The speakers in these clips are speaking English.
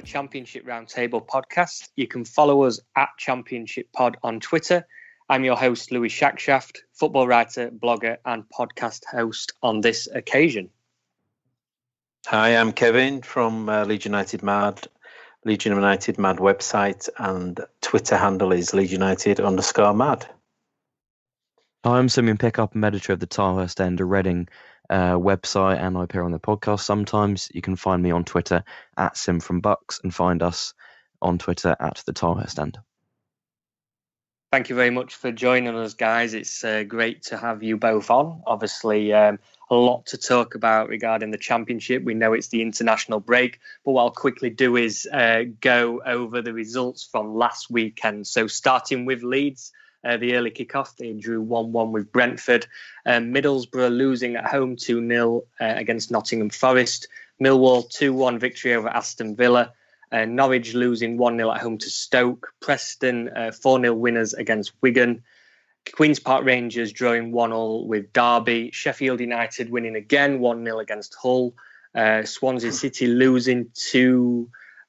Welcome another Championship Roundtable podcast. You can follow us at Championship Pod on Twitter. I'm your host, Louis Shackshaft, football writer, blogger, and podcast host on this occasion. Hi, I'm Kevin from uh, Leeds United Mad, Legion United Mad website, and Twitter handle is Leeds United underscore Mad. Hi, I'm Simeon Pickup, and editor of the Tilehurst End, a Reading uh, website, and I appear on the podcast sometimes. You can find me on Twitter at Sim from Bucks and find us on Twitter at the Tilehurst End. Thank you very much for joining us, guys. It's uh, great to have you both on. Obviously, um, a lot to talk about regarding the championship. We know it's the international break, but what I'll quickly do is uh, go over the results from last weekend. So, starting with Leeds, uh, the early kickoff, they drew 1 1 with Brentford. Um, Middlesbrough losing at home 2 0 uh, against Nottingham Forest. Millwall 2 1 victory over Aston Villa. Uh, Norwich losing 1 0 at home to Stoke. Preston 4 0 winners against Wigan. Queen's Park Rangers drawing 1 0 with Derby. Sheffield United winning again 1 0 against Hull. Uh, Swansea City losing 2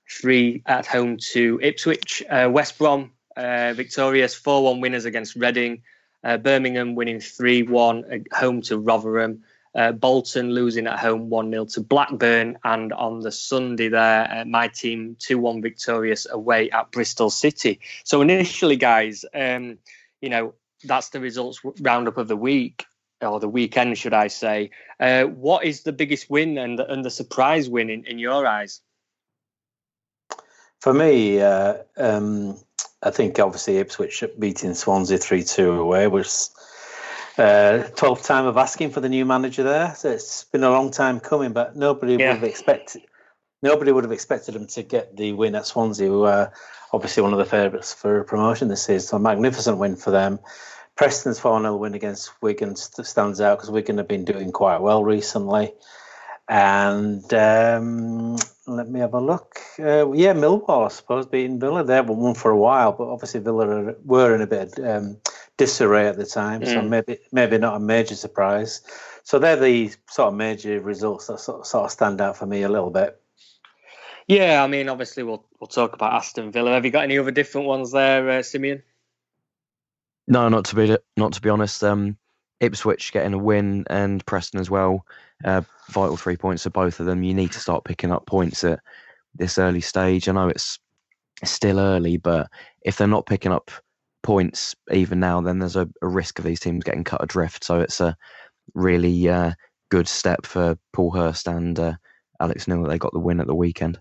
3 at home to Ipswich. Uh, West Brom uh, victorious 4 1 winners against Reading. Uh, Birmingham winning 3 1 at home to Rotherham. Uh, Bolton losing at home 1 0 to Blackburn. And on the Sunday, there, uh, my team 2 1 victorious away at Bristol City. So, initially, guys, um, you know, that's the results roundup of the week, or the weekend, should I say. Uh, what is the biggest win and, and the surprise win in, in your eyes? For me, um, I think obviously Ipswich beating Swansea 3 2 away was uh, 12th time of asking for the new manager there. So it's been a long time coming, but nobody Yeah. would have expected. Nobody would have expected them to get the win at Swansea, who are obviously one of the favourites for promotion this season. So a magnificent win for them. Preston's 4 0 win against Wigan stands out because Wigan have been doing quite well recently. And um, let me have a look. Uh, yeah, Millwall, I suppose, beating Villa. They haven't won for a while, but obviously Villa were in a bit of um, disarray at the time, so Mm. maybe maybe not a major surprise. So they're the sort of major results that sort of, sort of stand out for me a little bit. Yeah, I mean, obviously, we'll, we'll talk about Aston Villa. Have you got any other different ones there, uh, Simeon? No, not to be not to be honest. Um, Ipswich getting a win and Preston as well. Uh, vital three points for both of them. You need to start picking up points at this early stage. I know it's still early, but if they're not picking up points even now, then there's a, a risk of these teams getting cut adrift. So it's a really uh, good step for Paul Hurst and uh, Alex Neil that they got the win at the weekend.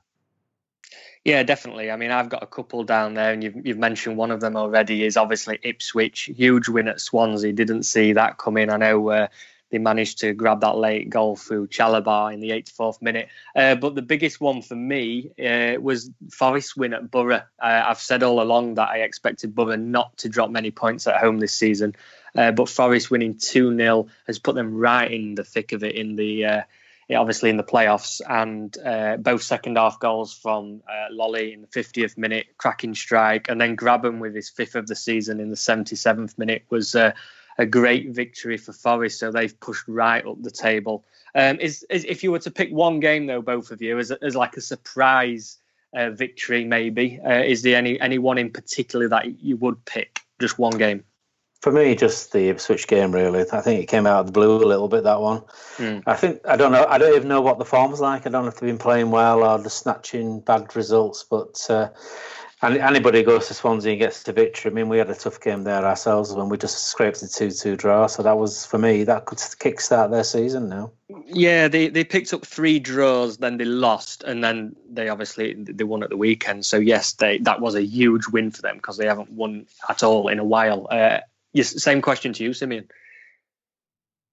Yeah, definitely. I mean, I've got a couple down there, and you've, you've mentioned one of them already. Is obviously Ipswich, huge win at Swansea. Didn't see that coming. I know uh, they managed to grab that late goal through Chalobah in the 84th minute. Uh, but the biggest one for me uh, was Forest win at Borough. Uh, I've said all along that I expected Borough not to drop many points at home this season, uh, but Forest winning 2 0 has put them right in the thick of it in the. Uh, obviously in the playoffs, and uh, both second half goals from Lolley in the 50th minute, cracking strike, and then Grabban with his fifth of the season in the 77th minute was a great victory for Forest. So they've pushed right up the table. Um, is, is if you were to pick one game though, both of you, as, as like a surprise uh, victory, maybe uh, is there any any one in particular that you would pick? Just one game. For me, just the Ipswich game, really. I think it came out of the blue a little bit, that one. Mm. I think, I don't know, I don't even know what the form's like. I don't know if they've been playing well or just snatching bad results, but uh, And anybody who goes to Swansea and gets the victory. I mean, we had a tough game there ourselves when we just scraped a two-two draw. So that was for me that could kickstart their season now. Yeah, they, they picked up three draws, then they lost, and then they obviously they won at the weekend. So yes, they that was a huge win for them because they haven't won at all in a while. Uh, yes, same question to you, Simeon.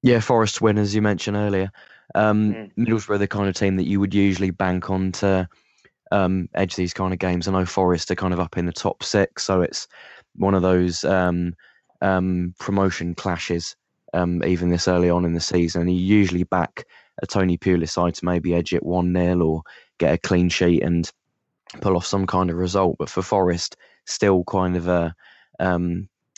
Yeah, Forest win as you mentioned earlier. Um, Mm. Middlesbrough are the kind of team that you would usually bank on to um, edge these kind of games. I know Forest are kind of up in the top six, so it's one of those um, um, promotion clashes. Um, even this early on in the season, and you usually back a Tony Pulis side to maybe edge it one 0 or get a clean sheet and pull off some kind of result. But for Forest, still kind of a a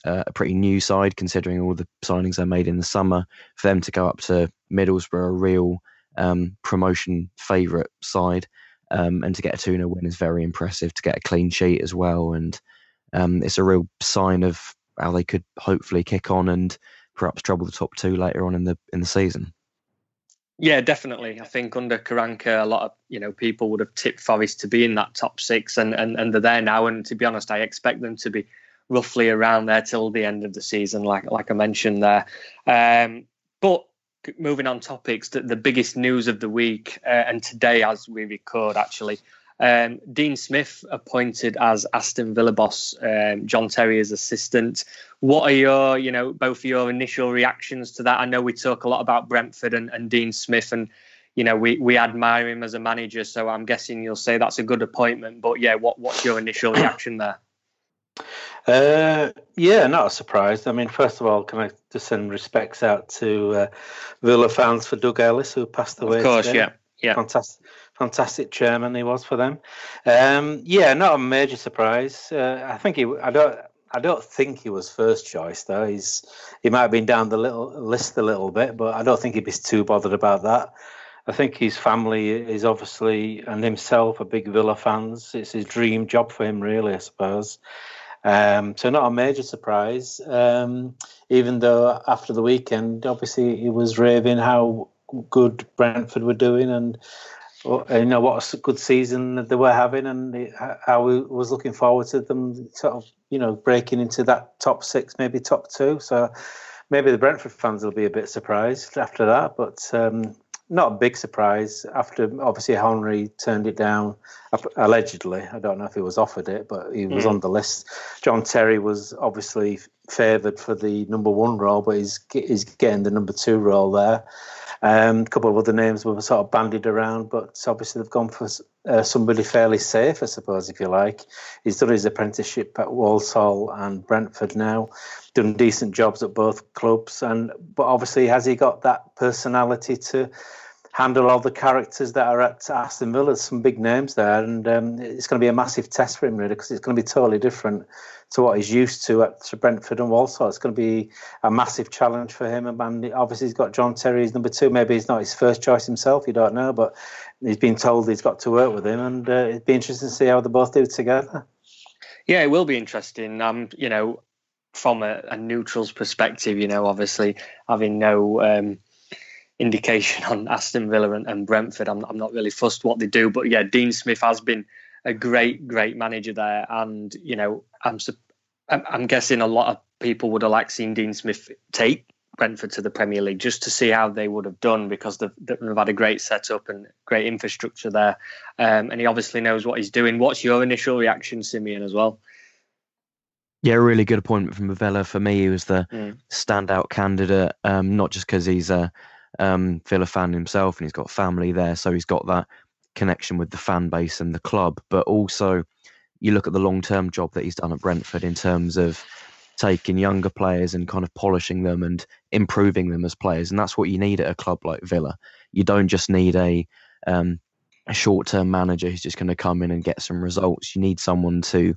a pretty new side considering all the signings they made in the summer. For them to go up to Middlesbrough, a real um, promotion favourite side, um, and to get a 2 0 win is very impressive. To get a clean sheet as well, and um, it's a real sign of how they could hopefully kick on and perhaps trouble the top two later on in the in the season. Yeah, definitely. I think under Karanka, a lot of you know people would have tipped Forest to be in that top six, and and, and they're there now. And to be honest, I expect them to be roughly around there till the end of the season, like like I mentioned there. Um, but moving on topics, the, the biggest news of the week uh, and today, as we record, actually, um, Dean Smith appointed as Aston Villa boss, um, John Terry's assistant. What are your, you know, both your initial reactions to that? I know we talk a lot about Brentford and, and Dean Smith, and you know we we admire him as a manager. So I'm guessing you'll say that's a good appointment. But yeah, what what's your initial reaction there? Uh, yeah, not a surprise. I mean, first of all, can I just send respects out to uh, Villa fans for Doug Ellis, who passed away. Of course, today. yeah, yeah. fantastic, fantastic chairman he was for them. Um, yeah, not a major surprise. Uh, I think he. I don't. I don't think he was first choice though. He's he might have been down the little list a little bit, but I don't think he'd be too bothered about that. I think his family is obviously and himself are big Villa fans. It's his dream job for him, really, I suppose. Um, so not a major surprise. Um, even though after the weekend, obviously he was raving how good Brentford were doing and you know what a good season that they were having, and how he was looking forward to them sort of you know breaking into that top six, maybe top two. So maybe the Brentford fans will be a bit surprised after that, but um, not a big surprise. After obviously Henry turned it down allegedly. I don't know if he was offered it, but he was Mm. on the list. John Terry was obviously favoured for the number one role, but he's he's getting the number two role there. Um, a couple of other names were sort of bandied around, but obviously they've gone for uh, somebody fairly safe, I suppose, if you like. He's done his apprenticeship at Walsall and Brentford now, done decent jobs at both clubs, and but obviously has he got that personality to handle all the characters that are at Aston Villa? There's some big names there, and um, it's going to be a massive test for him really because it's going to be totally different to what he's used to at Brentford and Walsall. It's going to be a massive challenge for him. And obviously, he's got John Terry as number two. Maybe he's not his first choice himself. You don't know, but he's been told he's got to work with him, and uh, it'd be interesting to see how they both do together. Yeah, it will be interesting. Um, you know, from a, a neutral's perspective, you know, obviously having no um, indication on Aston Villa and, and Brentford, I'm, I'm not really fussed what they do. But yeah, Dean Smith has been a great, great manager there, and you know, I'm I'm, guessing a lot of people would have liked seeing Dean Smith take Brentford to the Premier League just to see how they would have done because they've, they've had a great setup and great infrastructure there, um, and he obviously knows what he's doing. What's your initial reaction, Simeon, as well? Yeah, really good appointment from Villa. For me, he was the Mm. standout candidate, um, not just because he's a um, Villa fan himself and he's got family there, so he's got that connection with the fan base and the club, but also you look at the long term job that he's done at Brentford in terms of taking younger players and kind of polishing them and improving them as players. And that's what you need at a club like Villa. You don't just need a um, a short term manager who's just going to come in and get some results. You need someone to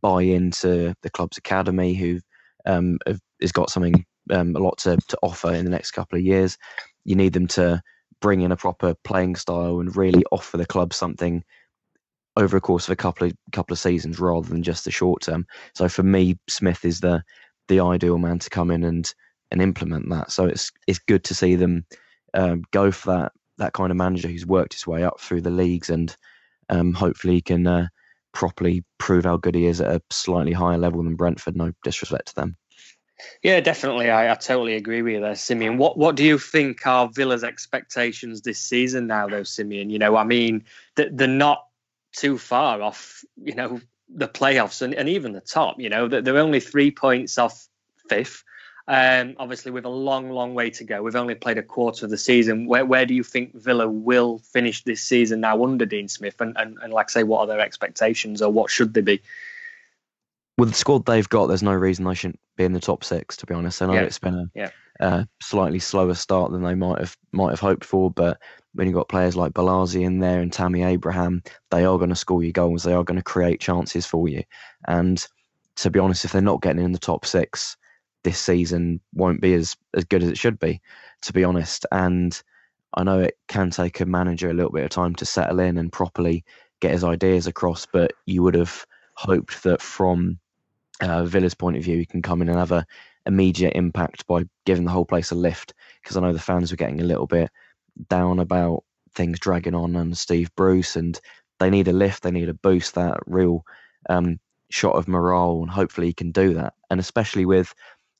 buy into the club's academy who um, has got something um, a lot to, to offer in the next couple of years. You need them to bring in a proper playing style and really offer the club something over a course of a couple of couple of seasons rather than just the short term. So for me, Smith is the the ideal man to come in and and implement that. So it's it's good to see them um, go for that that kind of manager who's worked his way up through the leagues and um, hopefully can uh, properly prove how good he is at a slightly higher level than Brentford. No disrespect to them. Yeah, definitely. I, I totally agree with you there, Simeon. What what do you think are Villa's expectations this season now, though, Simeon? You know, I mean, they're not too far off, you know, the playoffs and, and even the top. You know, they're only three points off fifth. Um, obviously, with a long, long way to go. We've only played a quarter of the season. Where where do you think Villa will finish this season now under Dean Smith? And, and, and like I say, what are their expectations or what should they be? With the squad they've got, there's no reason they shouldn't be in the top six. To be honest, I know Yeah, it's been a, yeah. a slightly slower start than they might have might have hoped for, but when you've got players like Bolasie in there and Tammy Abraham, they are going to score you goals. They are going to create chances for you. And to be honest, if they're not getting in the top six, this season won't be as as good as it should be. To be honest, and I know it can take a manager a little bit of time to settle in and properly get his ideas across, but you would have hoped that from uh, Villa's point of view, he can come in and have a immediate impact by giving the whole place a lift. Because I know the fans were getting a little bit down about things dragging on and Steve Bruce, and they need a lift, they need a boost, that real um, shot of morale, and hopefully he can do that. And especially with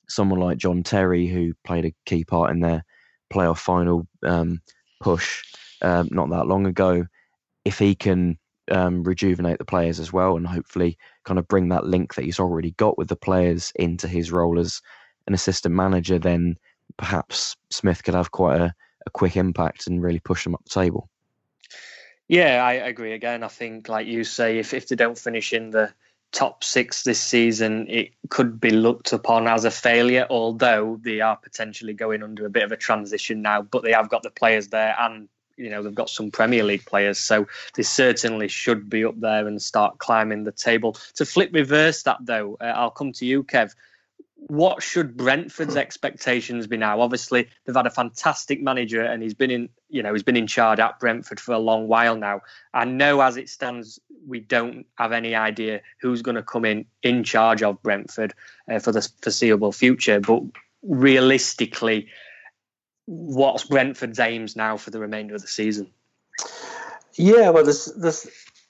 someone like John Terry, who played a key part in their playoff final um, push um, not that long ago, if he can um, rejuvenate the players as well and hopefully kind of bring that link that he's already got with the players into his role as an assistant manager, then perhaps Smith could have quite a, a quick impact and really push them up the table. Yeah, I agree. Again, I think, like you say, if, if they don't finish in the top six this season, it could be looked upon as a failure, although they are potentially going under a bit of a transition now. But they have got the players there and you know they've got some Premier League players, so they certainly should be up there and start climbing the table. To flip reverse that though, uh, I'll come to you, Kev. What should Brentford's expectations be now? Obviously, they've had a fantastic manager, and he's been in, you know, he's been in charge at Brentford for a long while now. I know, as it stands, we don't have any idea who's going to come in in charge of Brentford uh, for the foreseeable future. But realistically, what's Brentford's aims now for the remainder of the season? Yeah, well, there's, there's,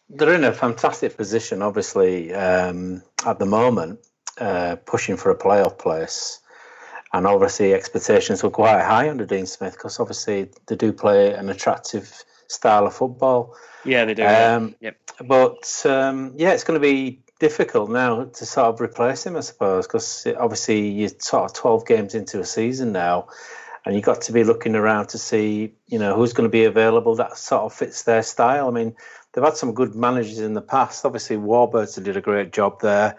they're in a fantastic position, obviously, um, at the moment, uh, pushing for a playoff place. And obviously, expectations were quite high under Dean Smith because obviously they do play an attractive style of football. Yeah, they do. Um, Yep. But um, yeah, it's going to be difficult now to sort of replace him, I suppose, because obviously you're sort of 12 games into a season now, and you've got to be looking around to see, you know, who's going to be available that sort of fits their style. I mean, they've had some good managers in the past. Obviously, Warburton did a great job there.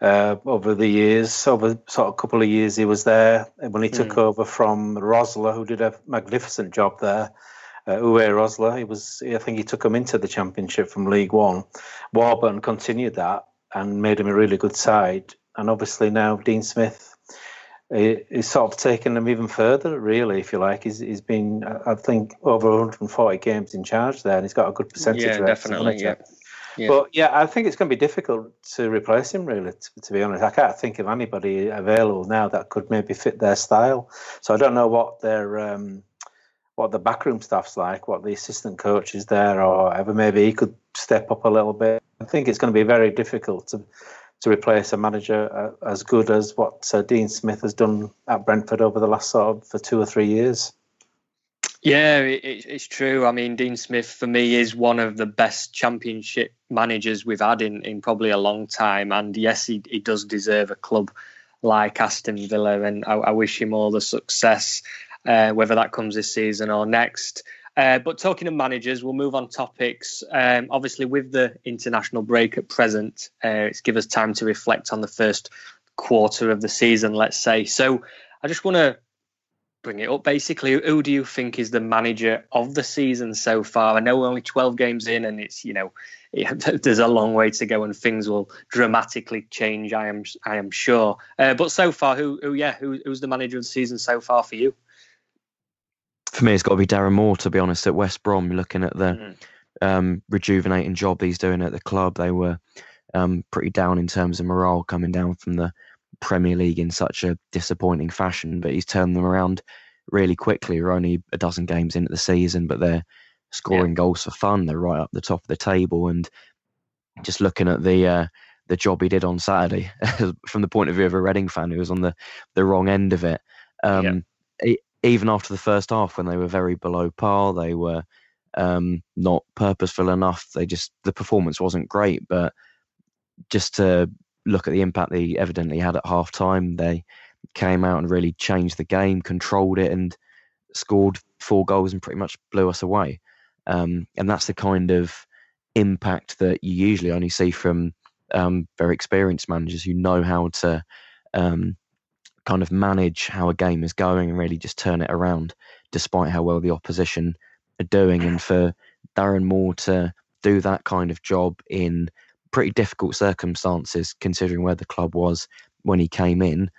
Uh, over the years, over sort of a couple of years he was there when he took over from Rosler, who did a magnificent job there uh, Uwe Rosler. He was, I think, he took him into the championship from League One. Warburton continued that and made him a really good side. And obviously now Dean Smith is sort of taken them even further, really, if you like. He's, he's been, I think, over 140 games in charge there, and he's got a good percentage. Yeah, definitely. Yeah. Yeah. But yeah, I think it's going to be difficult to replace him. Really, to, to be honest, I can't think of anybody available now that could maybe fit their style. So I don't know what their um, what the backroom staff's like, what the assistant coach is there, or ever maybe he could step up a little bit. I think it's going to be very difficult to to replace a manager uh, as good as what uh, Dean Smith has done at Brentford over the last sort of for two or three years. Yeah, it, it- it's true. I mean, Dean Smith for me is one of the best championship managers we've had in, in probably a long time. And yes, he, he does deserve a club like Aston Villa, and I, I wish him all the success, uh, whether that comes this season or next. Uh, but talking of managers, we'll move on topics. Um, obviously, with the international break at present, uh, it's give us time to reflect on the first quarter of the season, let's say. So I just want to bring it up. Basically, who do you think is the manager of the season so far? I know we're only 12 games in, and it's you know there's a long way to go, and things will dramatically change. I am I am sure. Uh, but so far, who who yeah who, who's the manager of the season so far for you? For me, it's got to be Darren Moore, to be honest, at West Brom. Looking at the Mm. um, rejuvenating job he's doing at the club, they were um, pretty down in terms of morale coming down from the Premier League in such a disappointing fashion. But he's turned them around really quickly. We're only a dozen games into the season, but they're scoring goals for fun. They're right up the top of the table, and just looking at the uh, the job he did on Saturday from the point of view of a Reading fan who was on the the wrong end of it. Um, e- even after the first half, when they were very below par, they were um, not purposeful enough. They just the performance wasn't great, but just to look at the impact they evidently had at half time, they came out and really changed the game, controlled it, and scored four goals and pretty much blew us away. Um, and that's the kind of impact that you usually only see from um, very experienced managers who know how to um, kind of manage how a game is going and really just turn it around, despite how well the opposition are doing. And for Darren Moore to do that kind of job in pretty difficult circumstances, considering where the club was when he came in,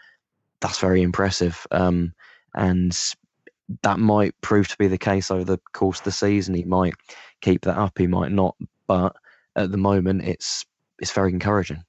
that's very impressive. Um, and that might prove to be the case over the course of the season. He might keep that up, he might not, but at the moment, it's it's very encouraging.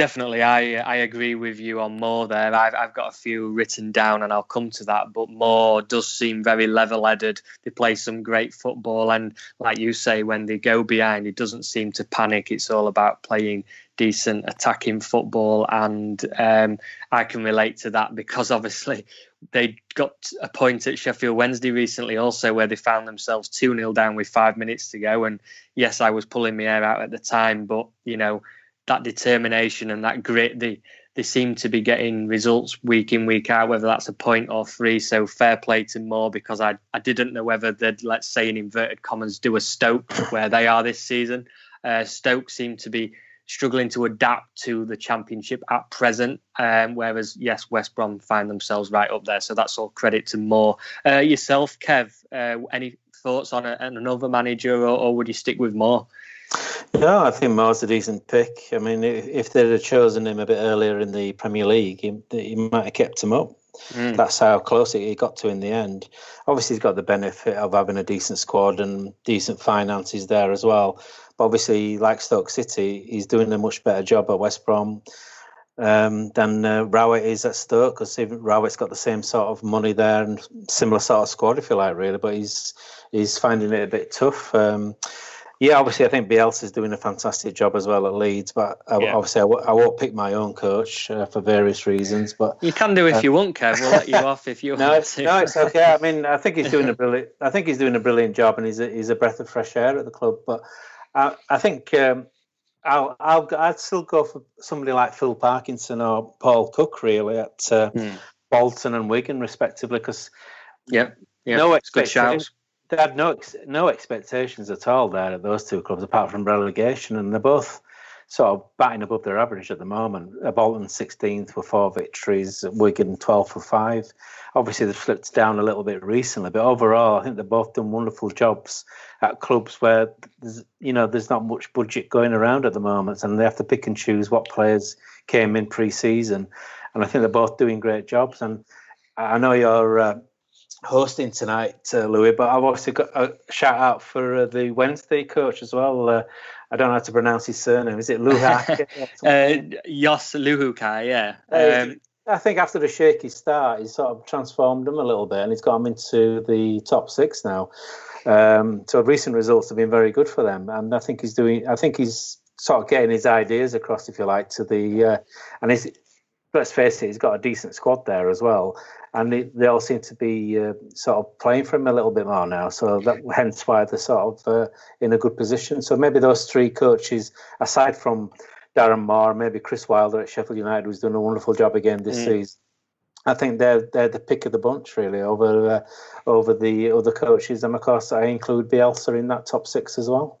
Definitely, I I agree with you on Moore there. I've I've got a few written down, and I'll come to that. But Moore does seem very level-headed. They play some great football, and like you say, when they go behind, it doesn't seem to panic. It's all about playing decent attacking football, and um, I can relate to that because obviously they got a point at Sheffield Wednesday recently, also where they found themselves two 0 down with five minutes to go. And yes, I was pulling my hair out at the time, but you know that determination and that grit, they they seem to be getting results week in week out, whether that's a point or three. So fair play to Moore because I I didn't know whether they'd let's say in inverted commas do a Stoke where they are this season. Uh, Stoke seem to be struggling to adapt to the championship at present, um, whereas yes, West Brom find themselves right up there. So that's all credit to Moore. Uh, yourself, Kev, uh, any thoughts on, a, on another manager, or, or would you stick with Moore? No, I think Moore's a decent pick. I mean, if, if they'd have chosen him a bit earlier in the Premier League, he, he might have kept him up. Mm. That's how close he got to in the end. Obviously, he's got the benefit of having a decent squad and decent finances there as well. But obviously, like Stoke City, he's doing a much better job at West Brom um, than uh, Rowett is at Stoke because Rowett's got the same sort of money there and similar sort of squad, if you like, really. But he's he's finding it a bit tough. Um, yeah, obviously, I think Bielsa's doing a fantastic job as well at Leeds. But I, Yeah. obviously, I, w- I won't pick my own coach uh, for various reasons. But You can do if you want, Kev. We'll let you off if you no, want to. no, it's okay. I mean, I think he's doing a brilliant. I think he's doing a brilliant job, and he's a, he's a breath of fresh air at the club. But I, I think um, I'll, I'll I'd still go for somebody like Phil Parkinson or Paul Cook really at uh, Hmm. Bolton and Wigan respectively, because Yeah, yeah. no it's good expectation- shouts. They had no no expectations at all there at those two clubs apart from relegation, and they're both sort of batting above their average at the moment. Bolton 16th with four victories, Wigan 12th for five. Obviously, they've slipped down a little bit recently, but overall, I think they've both done wonderful jobs at clubs where there's, you know there's not much budget going around at the moment, and they have to pick and choose what players came in pre-season. And I think they're both doing great jobs. And I know you're. Uh, hosting tonight, uh, Louis. But I've also got a shout out for uh, the Wednesday coach as well. Uh, I don't know how to pronounce his surname. Is it Luhak? Uh, Jos Luhukay, yeah. Uh, Um, I think after the shaky start, he's sort of transformed them a little bit, and he's got them into the top six now. Um, so recent results have been very good for them, and I think he's doing. I think he's sort of getting his ideas across, if you like, to the. Uh, and he's, let's face it, he's got a decent squad there as well, and they, they all seem to be uh, sort of playing for him a little bit more now. So that hence why they're sort of uh, in a good position. So maybe those three coaches, aside from Darren Moore, maybe Chris Wilder at Sheffield United, who's done a wonderful job again this Mm. season. I think they're they're the pick of the bunch really over uh, over the other coaches, and of course I include Bielsa in that top six as well.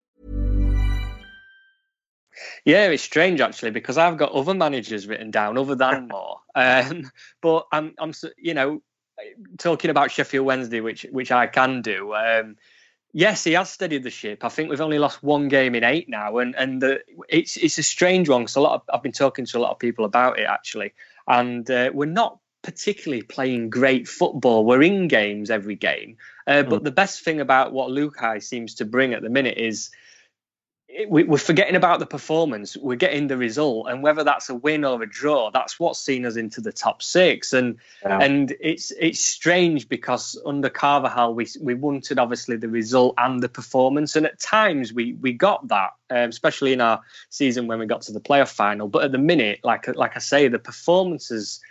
Yeah, it's strange actually because I've got other managers written down other than Moore. Um, but I'm, I'm, you know, talking about Sheffield Wednesday, which which I can do. Um, yes, he has steadied the ship. I think we've only lost one game in eight now, and and the, it's it's a strange one. So a lot of, I've been talking to a lot of people about it actually, and uh, we're not particularly playing great football. We're in games every game, uh, but the best thing about what Lukai seems to bring at the minute is we, we're forgetting about the performance. We're getting the result, and whether that's a win or a draw, that's what's seen us into the top six. And Yeah. and it's it's strange because under Carvalhal, we we wanted obviously the result and the performance, and at times we we got that, um, especially in our season when we got to the playoff final. But at the minute, like like I say, the performances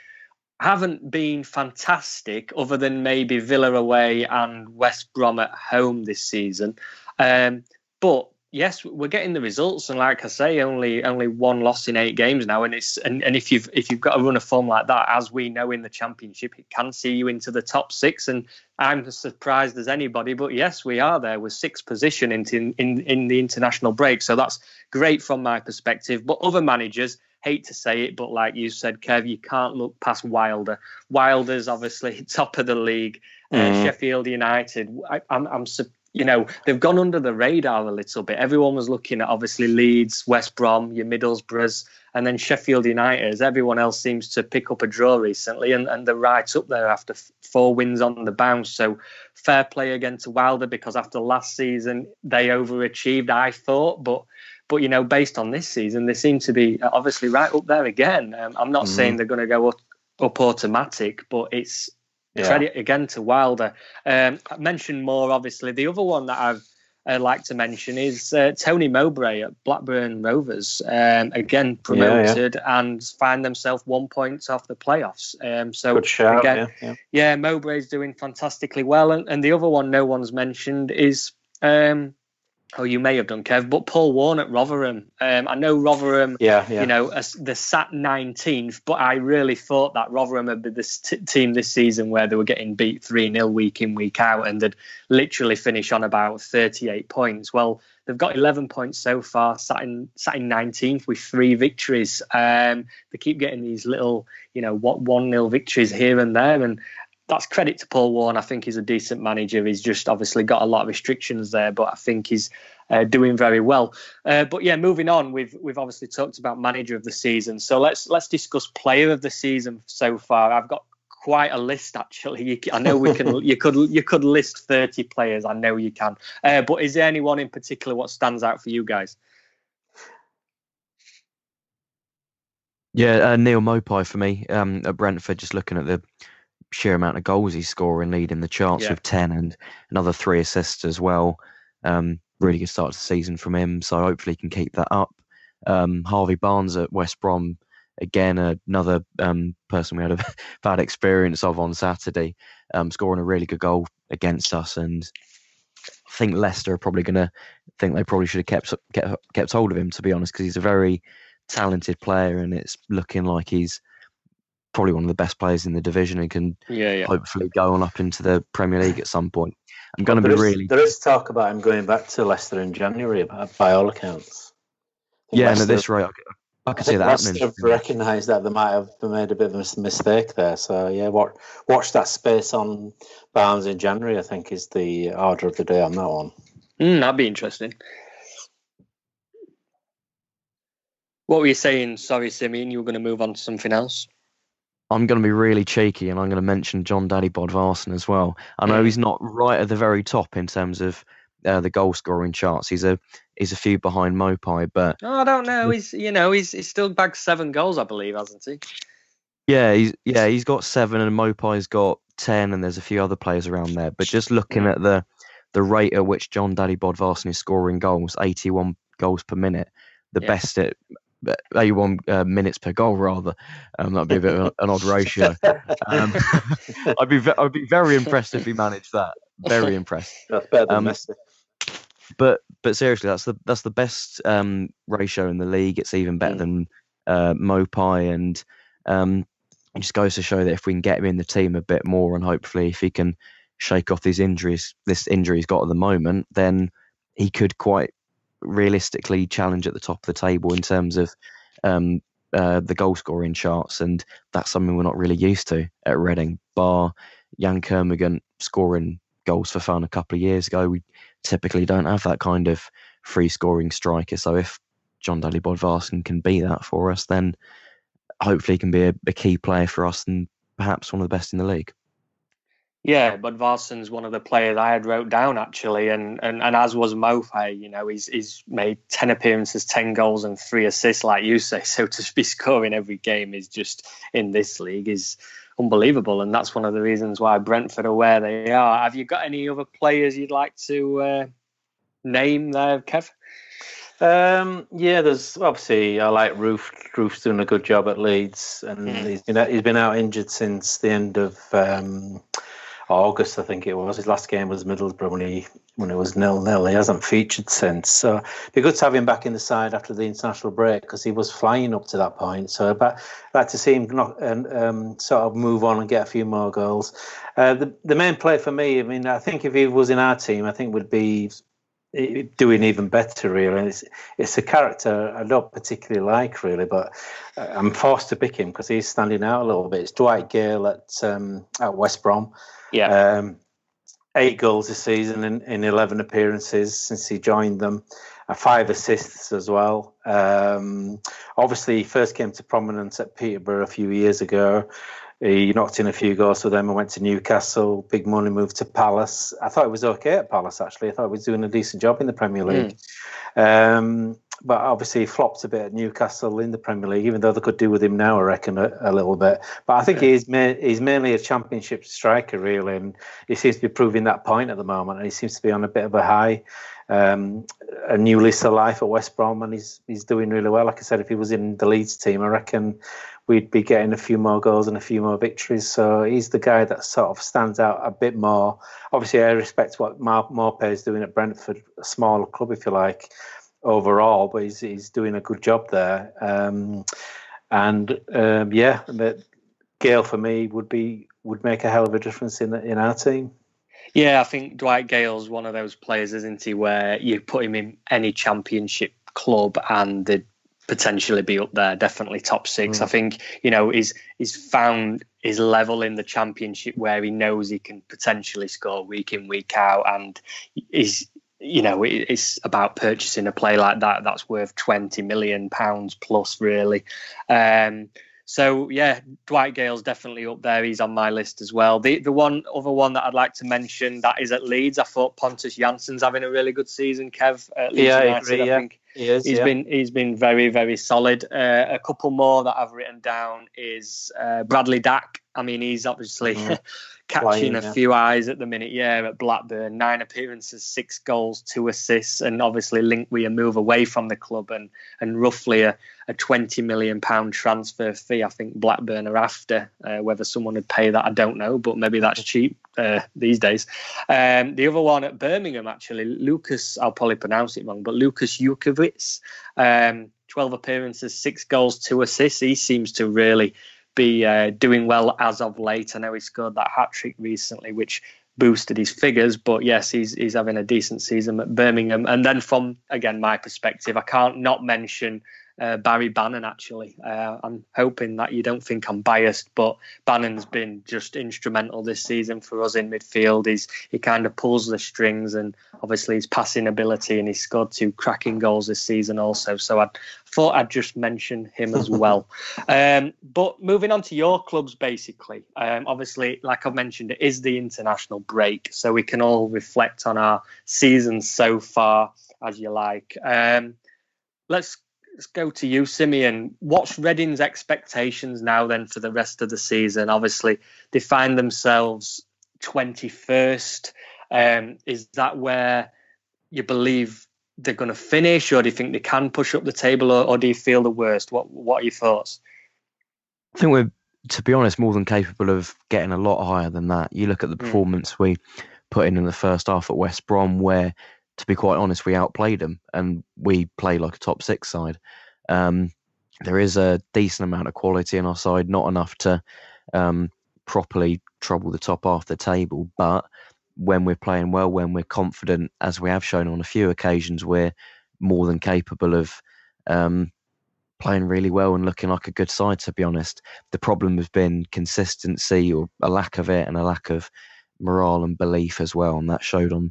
haven't been fantastic, other than maybe Villa away and West Brom at home this season. Um, but yes, we're getting the results, and like I say, only only one loss in eight games now, and it's and, and if you've if you've got a run of form like that, as we know in the championship, it can see you into the top six. And I'm as surprised as anybody, but yes, we are there. We're sixth position in in in the international break, so that's great from my perspective. But other managers. Hate to say it, but like you said, Kev, you can't look past Wilder. Wilder's obviously top of the league. Uh, Mhm. Sheffield United. I, I'm, I'm, su- you know, they've gone under the radar a little bit. Everyone was looking at obviously Leeds, West Brom, your Middlesbroughs, and then Sheffield United. Everyone else seems to pick up a draw recently, and, and they're right up there after f- four wins on the bounce. So fair play again to Wilder because after last season they overachieved, I thought, but. But you know, based on this season, they seem to be obviously right up there again. Um, I'm not Mhm. saying they're going to go up, up automatic, but it's Yeah. credit again to Wilder. Um, I mentioned Moore, obviously. The other one that I've uh, like to mention is uh, Tony Mowbray at Blackburn Rovers. Um, again, promoted and find themselves one point off the playoffs. Um, so shout. again, yeah, yeah. yeah, Mowbray's doing fantastically well. And, and the other one no one's mentioned is, um, oh, you may have done, Kev, but Paul Warne at Rotherham. Um, I know Rotherham Yeah, yeah. you know, as the sat 19th, but I really thought that Rotherham had been this t- team this season where they were getting beat 3 0 week in, week out, and they'd literally finish on about 38 points. Well, they've got 11 points so far, sat in, sat in 19th with three victories. Um, they keep getting these little, you know, what 1 0 victories here and there. And that's credit to Paul Warne. I think he's a decent manager. He's just obviously got a lot of restrictions there, but I think he's uh, doing very well. Uh, but yeah, moving on, we've we've obviously talked about manager of the season. So let's let's discuss player of the season so far. I've got quite a list actually. You, I know we can. you could you could list thirty players. I know you can. Uh, but is there anyone in particular what stands out for you guys? Yeah, uh, Neil Maupay for me um, at Brentford. Just looking at the sheer amount of goals he's scoring, leading the charts Yeah. with ten and another three assists as well. Um, really good start to the season from him, so hopefully he can keep that up. Um, Harvey Barnes at West Brom, again another um, person we had a bad experience of on Saturday, um, scoring a really good goal against us, and I think Leicester are probably going to think they probably should have kept kept kept hold of him to be honest, because he's a very talented player, and it's looking like he's probably one of the best players in the division and can yeah, yeah. hopefully go on up into the Premier League at some point. I'm going to be really. There is talk about him going back to Leicester in January, uh, by all accounts. Yeah, Leicester, no, this right. I, I could see that happening. Have recognised that they might have made a bit of a mistake there. So yeah, watch, watch that space on Barnes in January. I think is the order of the day on that one. Mm, that'd be interesting. What were you saying? Sorry, Simeon, you were going to move on to something else. I'm going to be really cheeky and I'm going to mention Jon Dadi Bodvarsson as well. I know Mm. he's not right at the very top in terms of uh, the goal scoring charts. He's a he's a few behind Maupay, but Oh, I don't know. He's you know he's he's still bagged seven goals, I believe, hasn't he? yeah, he's yeah he's got seven and Maupay's got ten, and there's a few other players around there. But just looking at the the rate at which Jon Dadi Bodvarsson is scoring goals, 81 goals per minute, the Yeah. best at 81 uh, minutes per goal rather. Um, that'd be a bit of an odd ratio. Um, I'd be ve- I'd be very impressed if he managed that. Very impressed. That's better than Um, Messi. But but seriously, that's the that's the best um, ratio in the league. It's even better Mm. than uh, Maupay, and um, it just goes to show that if we can get him in the team a bit more, and hopefully if he can shake off these injuries, this injury he's got at the moment, then he could quite realistically challenge at the top of the table in terms of um, uh, the goal scoring charts, and that's something we're not really used to at Reading. Bar Yann Kermorgant scoring goals for fun a couple of years ago, we typically don't have that kind of free scoring striker. So if Jon Dadi Bodvarsson can be that for us, then hopefully he can be a, a key player for us and perhaps one of the best in the league. Yeah, but Varsson's one of the players I had wrote down actually, and and, and as was Maupay. You know, he's he's made ten appearances, ten goals, and three assists, like you say. So to be scoring every game is just in this league is unbelievable, and that's one of the reasons why Brentford are where they are. Have you got any other players you'd like to uh, name there, Kev? Um, yeah, there's obviously I like Roofe. Roofe's doing a good job at Leeds, and Mm. he's been out, he's been out injured since the end of um, August, I think it was. His last game was Middlesbrough when he when it was nil nil. He hasn't featured since, so it'd be good to have him back in the side after the international break because he was flying up to that point. So I'd like to see him not and um, sort of move on and get a few more goals. Uh, the the main player for me, I mean, I think if he was in our team, I think would be doing even better really it's, it's a character i don't particularly like really but uh, i'm forced to pick him because he's standing out a little bit it's dwight gayle at um, at west brom Yeah, um, eight goals this season in, in 11 appearances since he joined them uh, five assists as well um, obviously he first came to prominence at peterborough a few years ago he knocked in a few goals for them and went to Newcastle. Big money moved to Palace. I thought it was okay at Palace actually. I thought he was doing a decent job in the Premier League. Um, but obviously he flopped a bit at Newcastle in the Premier League, even though they could do with him now, I reckon, a, a little bit. But I think he's ma- he's mainly a Championship striker, really, and he seems to be proving that point at the moment. And he seems to be on a bit of a high. Um, a new lease of life at West Brom, and he's he's doing really well. Like I said, if he was in the Leeds team, I reckon we'd be getting a few more goals and a few more victories. So he's the guy that sort of stands out a bit more. Obviously, I respect what Mar- Maupay is doing at Brentford, a smaller club, if you like, overall, but he's he's doing a good job there. Um, and um, yeah, but Gayle for me would be would make a hell of a difference in in our team. Yeah, I think Dwight Gayle's one of those players, isn't he, where you put him in any championship club and they'd potentially be up there, definitely top six. I think, you know, he's he's found his level in the championship where he knows he can potentially score week in, week out and he's you know, it- it's about purchasing a play like that that's worth twenty million pounds plus, really. Um, so yeah, Dwight Gayle's definitely up there. He's on my list as well. The the one other one that I'd like to mention that is at Leeds. I thought Pontus Jansson's having a really good season. Kev at Leeds Yeah, I United, agree, yeah. think He is. he's yeah. been he's been very very solid. Uh, a couple more that I've written down is uh, Bradley Dack. I mean, he's obviously Mhm. catching Flying, a yeah. few eyes at the minute. Yeah, at Blackburn, nine appearances, six goals, two assists, and obviously linked with a move away from the club and and roughly a, a twenty million pound transfer fee. I think Blackburn are after. Uh, whether someone would pay that, I don't know, but maybe that's cheap uh, these days. Um, the other one at Birmingham, actually, Lucas. I'll probably pronounce it wrong, but Lucas Jutkiewicz. Um, 12 appearances, six goals, two assists. He seems to really be uh, doing well as of late. I know he scored that hat trick recently, which boosted his figures. But yes, he's he's having a decent season at Birmingham. And then from again my perspective, I can't not mention uh, Barry Bannon. Actually, uh, I'm hoping that you don't think I'm biased, but Bannon's been just instrumental this season for us in midfield. He's he kind of pulls the strings, and obviously his passing ability, and he's scored two cracking goals this season also. So I thought I'd just mention him as well. um, but moving on to your clubs, basically, um, obviously, like I've mentioned, it is the international break, so we can all reflect on our season so far, as you like. Um, let's let's go to you, Simeon. What's Reading's expectations now then for the rest of the season? Obviously, they find themselves 21st. Um, is that where you believe they're going to finish, or do you think they can push up the table, or, or do you feel the worst? What What are your thoughts? I think we're, to be honest, more than capable of getting a lot higher than that. You look at the Mm. performance we put in in the first half at West Brom, where, to be quite honest, we outplayed them and we play like a top six side. Um, there is a decent amount of quality in our side, not enough to um, properly trouble the top half of the table, but when we're playing well, when we're confident, as we have shown on a few occasions, we're more than capable of um, playing really well and looking like a good side. To be honest, the problem has been consistency or a lack of it, and a lack of morale and belief as well, and that showed on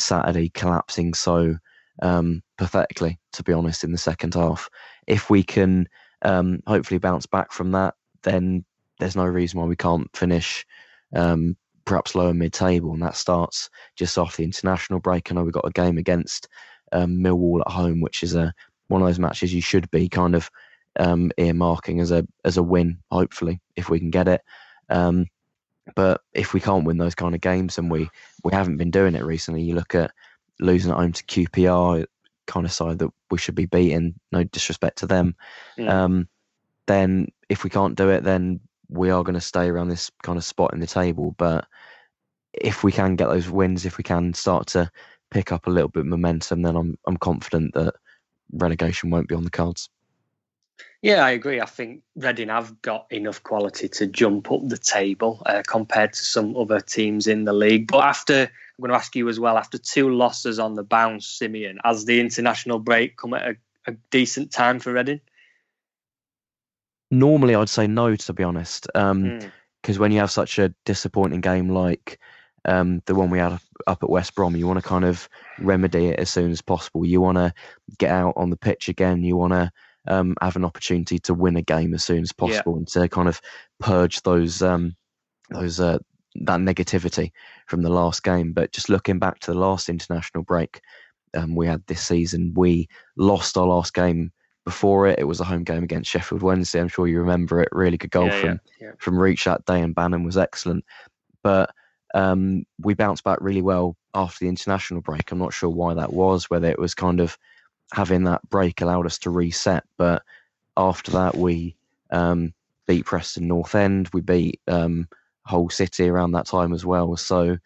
Saturday, collapsing so um, pathetically. To be honest, in the second half, if we can um, hopefully bounce back from that, then there's no reason why we can't finish um, perhaps lower mid-table, and that starts just off the international break. I know we've got a game against um, Millwall at home, which is a one of those matches you should be kind of um, earmarking as a as a win. Hopefully, if we can get it. But if we can't win those kind of games, and we we haven't been doing it recently, you look at losing at home to QPR, kind of side that we should be beating. No disrespect to them. Mm. Um, then if we can't do it, then we are going to stay around this kind of spot in the table. But if we can get those wins, if we can start to pick up a little bit of momentum, then I'm I'm confident that relegation won't be on the cards. Yeah, I agree. I think Reading have got enough quality to jump up the table uh, compared to some other teams in the league. But after, I'm going to ask you as well, after two losses on the bounce, Simeon, has the international break come at a, a decent time for Reading? Normally, I'd say no, to be honest, because Mm. when you have such a disappointing game like um, the one we had up at West Brom, you want to kind of remedy it as soon as possible. You want to get out on the pitch again. You want to um, have an opportunity to win a game as soon as Yeah. possible and to kind of purge those um, those uh, that negativity from the last game. But just looking back to the last international break um, we had this season, we lost our last game before it. It was a home game against Sheffield Wednesday. I'm sure you remember it. Really good goal yeah, from yeah, yeah. from Reach that day, and Bannan was excellent. But um, we bounced back really well after the international break. I'm not sure why that was, whether it was kind of having that break allowed us to reset. But after that, we um, beat Preston North End. We beat um, Hull City around that time as well. So,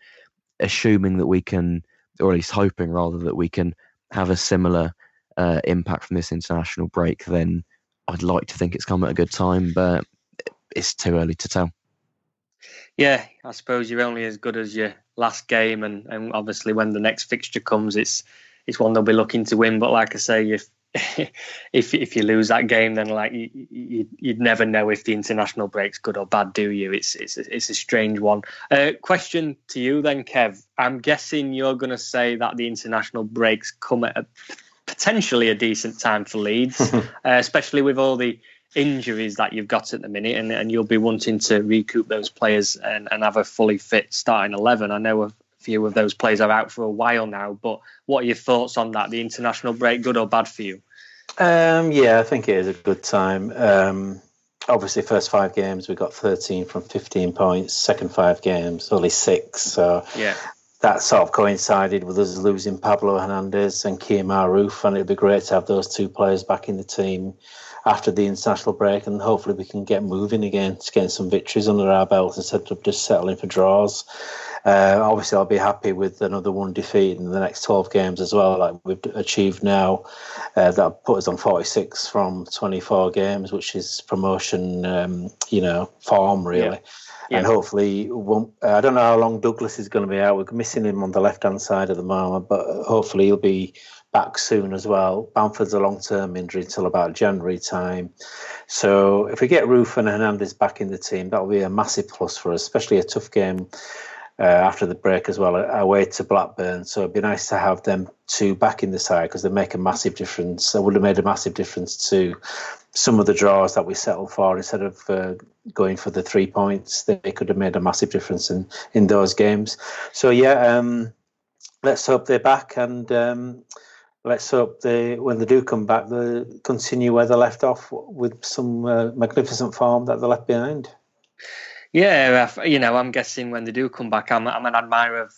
assuming that we can, or at least hoping rather, that we can have a similar uh, impact from this international break, then I'd like to think it's come at a good time, but it's too early to tell. Yeah, I suppose you're only as good as your last game, and, and obviously when the next fixture comes, it's it's one they'll be looking to win. But like I say, if if if you lose that game, then like you, you you'd never know if the international break's good or bad, do you? It's it's it's a strange one. Uh, question to you then, Kev. I'm guessing you're going to say that the international breaks come at a, potentially a decent time for Leeds, uh, especially with all the injuries that you've got at the minute, and, and you'll be wanting to recoup those players and, and have a fully fit starting 11. I know few of those players are out for a while now, but what are your thoughts on that? The international break, good or bad for you? Um, yeah, I think it is a good time. Um, obviously, first five games we got 13 from 15 points. Second five games only six. So Yeah. that sort of coincided with us losing Pablo Hernandez and Kemar Roofe, and it'd be great to have those two players back in the team after the international break, and hopefully we can get moving again, to getting some victories under our belts instead of just settling for draws. Uh, obviously, I'll be happy with another one defeat in the next 12 games as well, like we've achieved now. Uh, that put us on 46 from 24 games, which is promotion, um, you know, form really. Yeah. And hopefully, uh, I don't know how long Douglas is going to be out. We're missing him on the left hand side at the moment, but hopefully he'll be back soon as well. Bamford's a long term injury until about January time. So if we get Roofe and Hernandez back in the team, that'll be a massive plus for us, especially a tough game uh, after the break as well, away to Blackburn. So it'd be nice to have them two back in the side because they make a massive difference. It would have made a massive difference to some of the draws that we settled for instead of uh, going for the three points. They could have made a massive difference in, in those games. So yeah, um, let's hope they're back and. Um, let's hope they, when they do come back, they continue where they left off with some uh, magnificent form that they left behind. Yeah, you know, I'm guessing when they do come back, I'm, I'm an admirer of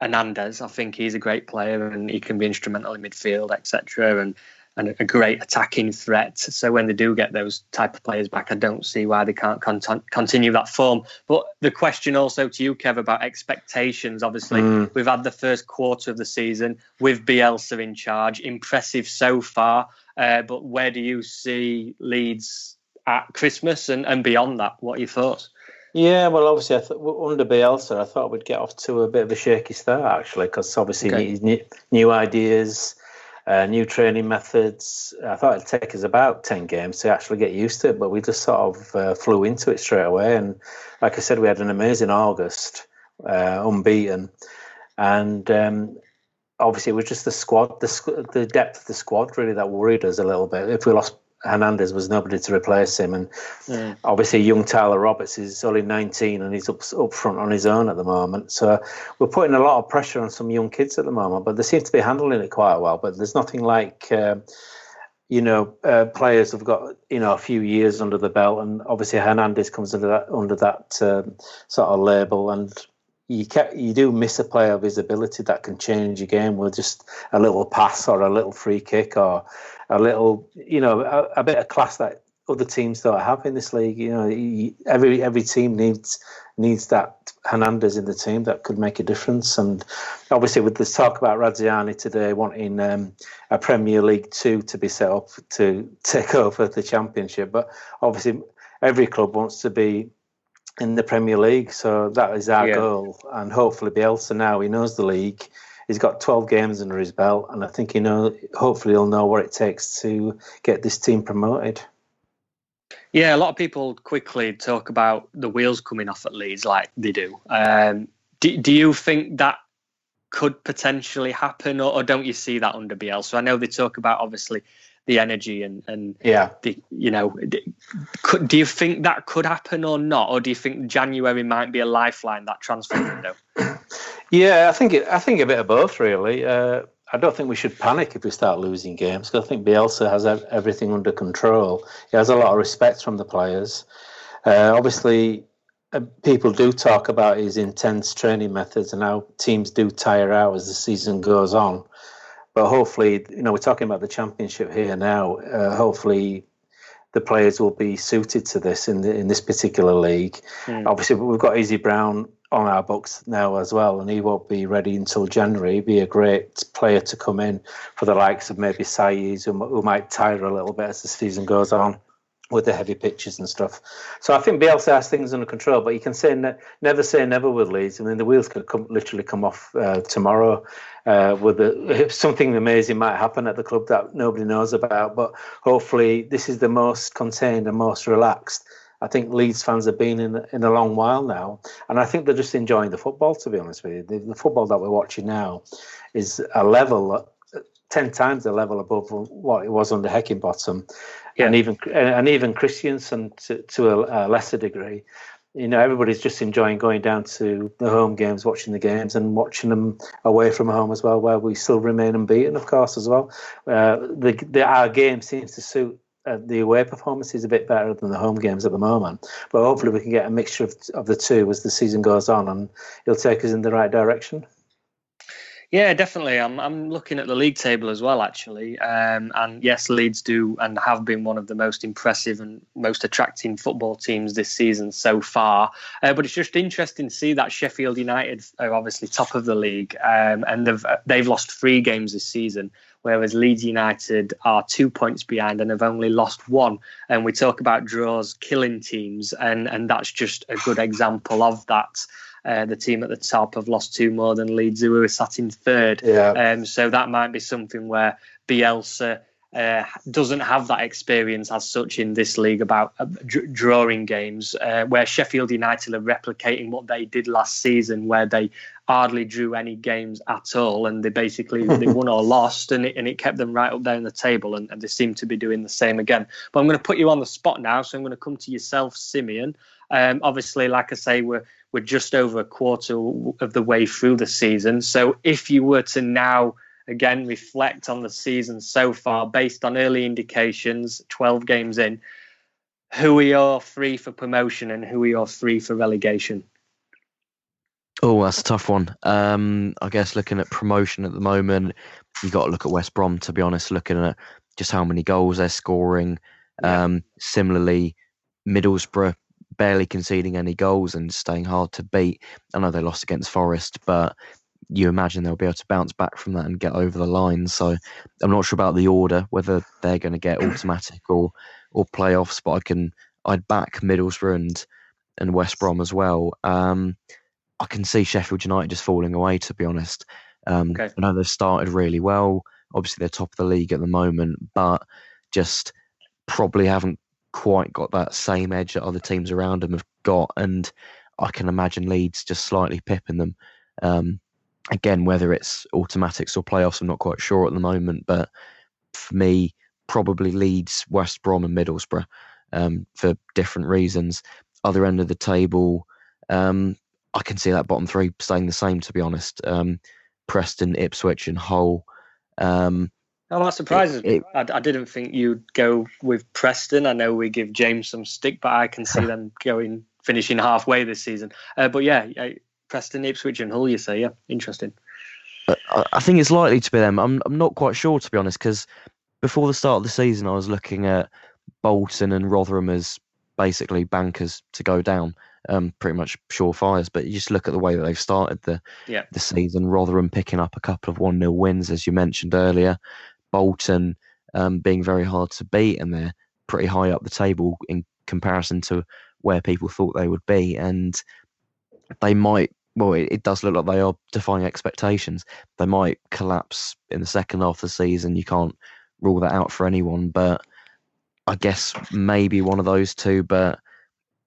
Hernandez. I think he's a great player and he can be instrumental in midfield, etc. And and a great attacking threat. So when they do get those type of players back, I don't see why they can't cont- continue that form. But the question also to you, Kev, about expectations. Obviously, Mm. we've had the first quarter of the season with Bielsa in charge. Impressive so far. Uh, but where do you see Leeds at Christmas and, and beyond that? What are your thoughts? Yeah, well, obviously, I th- under Bielsa, I thought we'd get off to a bit of a shaky start actually, because obviously Okay. new ideas, uh, new training methods. I thought it'd take us about ten games to actually get used to it, but we just sort of uh, flew into it straight away. And like I said, we had an amazing August, uh, unbeaten, and um, obviously it was just the squad, the the depth of the squad really that worried us a little bit. If we lost Hernandez, was nobody to replace him, and obviously young Tyler Roberts is only 19 and he's up up front on his own at the moment. So we're putting a lot of pressure on some young kids at the moment, but they seem to be handling it quite well. But there's nothing like. Um, you know, uh, players have got you know a few years under the belt, and obviously Hernandez comes under that under that um, sort of label, and you you do miss a player of his ability that can change your game with just a little pass or a little free kick or a little, you know, a, a bit of class that other teams don't have in this league. You know, you- every every team needs needs that Hernandez in the team that could make a difference. And obviously, with this talk about Radrizzani today wanting um, a Premier League two to be set up to take over the Championship, but obviously every club wants to be in the Premier League, so that is our Yeah. goal. And hopefully, Bielsa now he knows the league. He's got 12 games under his belt, and I think he know. Hopefully, he'll know what it takes to get this team promoted. Yeah, a lot of people quickly talk about the wheels coming off at Leeds like they do. Um, do, do you think that could potentially happen, or, or don't you see that under Bielsa? So I know they talk about obviously the energy and and Yeah, the you know, could, do you think that could happen or not, or do you think January might be a lifeline that transfer window? yeah. I think it, I think a bit of both really. Uh, I don't think we should panic if we start losing games because I think Bielsa has everything under control. He has a lot of respect from the players. Uh, obviously, uh, people do talk about his intense training methods and how teams do tire out as the season goes on. But hopefully, you know, we're talking about the championship here now. Uh, hopefully, the players will be suited to this in the, in this particular league. Obviously, we've got Izzy Brown on our books now as well, and he won't be ready until January. He'd be a great player to come in for the likes of maybe Saiz, who, who might tire a little bit as the season goes on with the heavy pitches and stuff. So I think Bielsa has things under control, but you can say ne- never say never with Leeds. I mean, the wheels could come, literally come off uh, tomorrow. Uh, with the, something amazing might happen at the club that nobody knows about, but hopefully this is the most contained and most relaxed. I think Leeds fans have been in in a long while now, and I think they're just enjoying the football. To be honest with you, the, the football that we're watching now is a level, uh, ten times the level above what it was under Heckingbottom, and even and even Christiansen to, to a, a lesser degree. You know, everybody's just enjoying going down to the home games, watching the games, and watching them away from home as well, where we still remain unbeaten, of course, as well. Uh, the, the our game seems to suit uh, the away performances a bit better than the home games at the moment. But hopefully, we can get a mixture of, of the two as the season goes on, and it'll take us in the right direction. Yeah, definitely. I'm I'm looking at the league table as well, actually. Um, and yes, Leeds do and have been one of the most impressive and most attracting football teams this season so far. Uh, but it's just interesting to see that Sheffield United are obviously top of the league, um, and they've they've lost three games this season, whereas Leeds United are two points behind and have only lost one. And we talk about draws killing teams, and and that's just a good example of that. Uh, the team at the top have lost two more than Leeds, who are sat in third. Yeah. Um, so that might be something where Bielsa uh, doesn't have that experience as such in this league about uh, dr- drawing games, uh, where Sheffield United are replicating what they did last season, where they hardly drew any games at all, and they basically they won or lost, and it, and it kept them right up there in the table, and, and they seem to be doing the same again. But I'm going to put you on the spot now, so I'm going to come to yourself, Simeon. Um, obviously, like I say, we're we're just over a quarter of the way through the season. So if you were to now again reflect on the season so far based on early indications, 12 games in, who are your three for promotion and who are your three for relegation? Oh, that's a tough one. Um, I guess looking at promotion at the moment, you've got to look at West Brom. To be honest, looking at just how many goals they're scoring. Um, similarly, Middlesbrough barely conceding any goals and staying hard to beat. I know they lost against Forest, but you imagine they'll be able to bounce back from that and get over the line. So I'm not sure about the order, whether they're going to get automatic or or playoffs, but I can I'd back Middlesbrough and and West Brom as well. Um, I can see Sheffield United just falling away. To be honest, um, Okay. I know they've started really well. Obviously, they're top of the league at the moment, but just probably haven't quite got that same edge that other teams around them have got. And I can imagine Leeds just slightly pipping them. Um, again, whether it's automatics or playoffs, I'm not quite sure at the moment. But for me, probably Leeds, West Brom, and Middlesbrough um, for different reasons. Other end of the table, um, I can see that bottom three staying the same. To be honest, um, Preston, Ipswich, and Hull. Um, Oh, that surprises me. I, I didn't think you'd go with Preston. I know we give James some stick, but I can see them going finishing halfway this season. Uh, but yeah, yeah, Preston, Ipswich, and Hull. You say, yeah, interesting. I I think it's likely to be them. I'm I'm not quite sure to be honest because before the start of the season, I was looking at Bolton and Rotherham as basically bankers to go down, um, pretty much surefires. But you just look at the way that they've started the Yeah. the season. Rotherham picking up a couple of one 0 wins, as you mentioned earlier. Bolton um, being very hard to beat, and they're pretty high up the table in comparison to where people thought they would be, and they might. Well, it, it does look like they are defying expectations. They might collapse in the second half of the season. You can't rule that out for anyone, but I guess maybe one of those two. But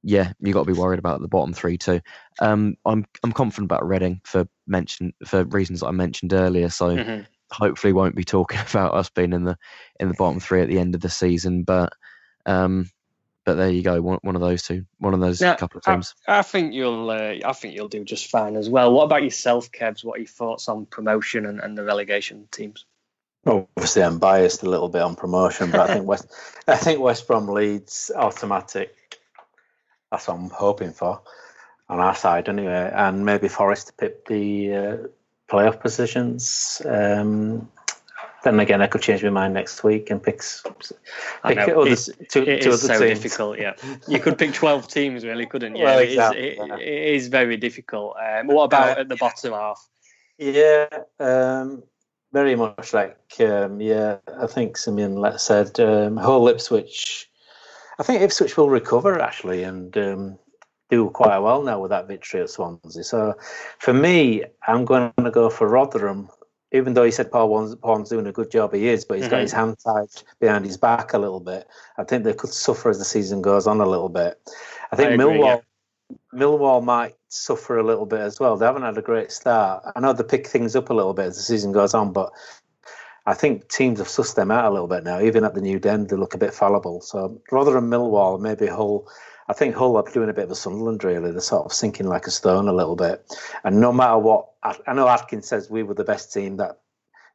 yeah, you got to be worried about the bottom three too. Um, I'm I'm confident about Reading for mention for reasons that I mentioned earlier. So Mhm. Hopefully won't be talking about us being in the in the bottom three at the end of the season. But um, but there you go, one one of those two, one of those Now, couple of I- teams. I, think you'll. Uh, I think you'll do just fine as well. What about yourself, Kevs? What are your thoughts on promotion and, and the relegation teams? Obviously, I'm biased a little bit on promotion, but I think West, I think West Brom Leeds automatic. That's what I'm hoping for on our side, anyway, and maybe Forest to pip the uh, playoff positions. Um, then again, I could change my mind next week and pick, pick know, other, it's- two, It two is other so teams. difficult. Yeah, you could pick twelve teams, really, couldn't you? Well, exactly, it- yeah. it is very difficult. Um, what about Uh, at the bottom half? Yeah, um, very much like um, yeah. I think Simeon let- said um, Hull Ipswich. I think Ipswich will recover actually and um, do quite well now with that victory at Swansea. So for me, I'm going to go for Rotherham. Even though he said Paul Warne's, Warne's doing a good job, he is, but he's got Mhm. his hand tied behind his back a little bit. I think they could suffer as the season goes on a little bit. I think I agree, Millwall yeah. Millwall might suffer a little bit as well. They haven't had a great start. I know they pick things up a little bit as the season goes on, but I think teams have sussed them out a little bit now. Even at the new den, they look a bit fallible. So rather than Millwall, maybe Hull. I think Hull are doing a bit of a Sunderland, really. They're sort of sinking like a stone a little bit. And no matter what, I know Adkins says we were the best team that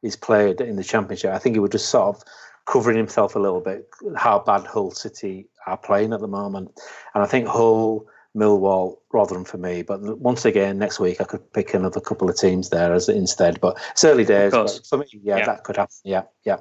he's played in the Championship. I think he was just sort of covering himself a little bit how bad Hull City are playing at the moment. And I think Hull Millwall, Rotherham for me. But once again, next week I could pick another couple of teams there as instead. But it's early days. But for me, yeah, Yeah. that could happen. Yeah, yeah.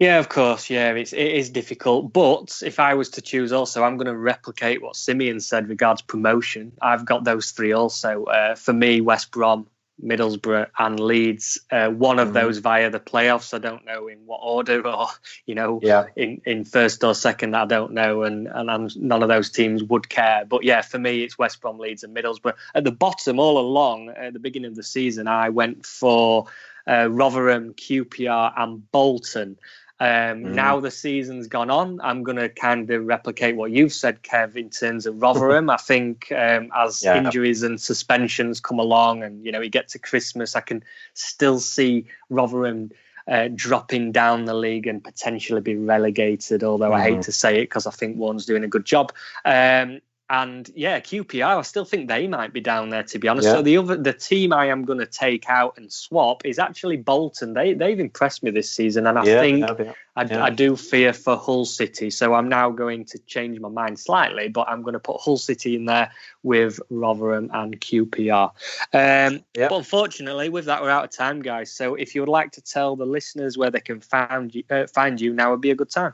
Yeah, of course. Yeah, it's it is difficult. But if I was to choose, also, I'm going to replicate what Simeon said regards promotion. I've got those three also. Uh, for me, West Brom, Middlesbrough, and Leeds. Uh, one of Mhm. those via the playoffs. I don't know in what order, or you know, Yeah. in, in first or second. I don't know, and and I'm, none of those teams would care. But yeah, for me, it's West Brom, Leeds, and Middlesbrough. At the bottom, all along at the beginning of the season, I went for uh, Rotherham, QPR, and Bolton. Um, Mm. Now the season's gone on, I'm going to kind of replicate what you've said, Kev, in terms of Rotherham. I think um, as Yeah. injuries and suspensions come along, and you know, we get to Christmas, I can still see Rotherham uh, dropping down the league and potentially be relegated. Although I hate Mhm. to say it because I think Warne's doing a good job. Um, and yeah, QPR, I still think they might be down there to be honest. Yeah. So the other the team I am going to take out and swap is actually Bolton. They they've impressed me this season, and I yeah, think yeah. I. I do fear for Hull City, so I'm now going to change my mind slightly, but I'm going to put Hull City in there with Rotherham and QPR. Um, Yeah. But unfortunately, with that, we're out of time, guys. So if you would like to tell the listeners where they can find you, uh, find you now would be a good time.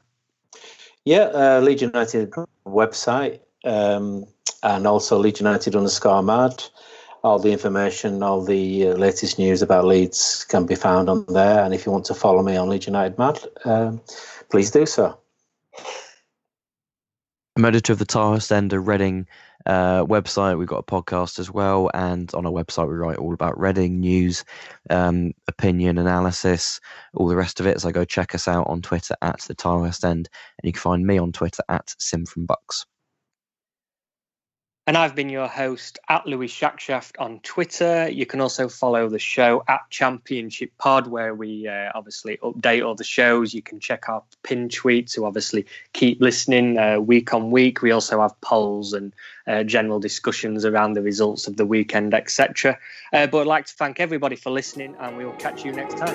Yeah, uh, Leeds United website um, and also Leeds United underscore mad. All the information, all the uh, latest news about Leeds can be found on there. And if you want to follow me on Leeds United Mad, um, please do so. I'm editor of the Tilehurst End of Reading uh, website. We've got a podcast as well, and on our website we write all about Reading news, um, opinion, analysis, all the rest of it. So go check us out on Twitter at the Tilehurst End, and you can find me on Twitter at Sim from Bucks. And I've been your host at Louis Shackshaft on Twitter. You can also follow the show at Championship Pod, where we uh, obviously update all the shows. You can check our pin tweets to obviously keep listening uh, week on week. We also have polls and uh, general discussions around the results of the weekend, etc. Uh, but I'd like to thank everybody for listening, and we will catch you next time.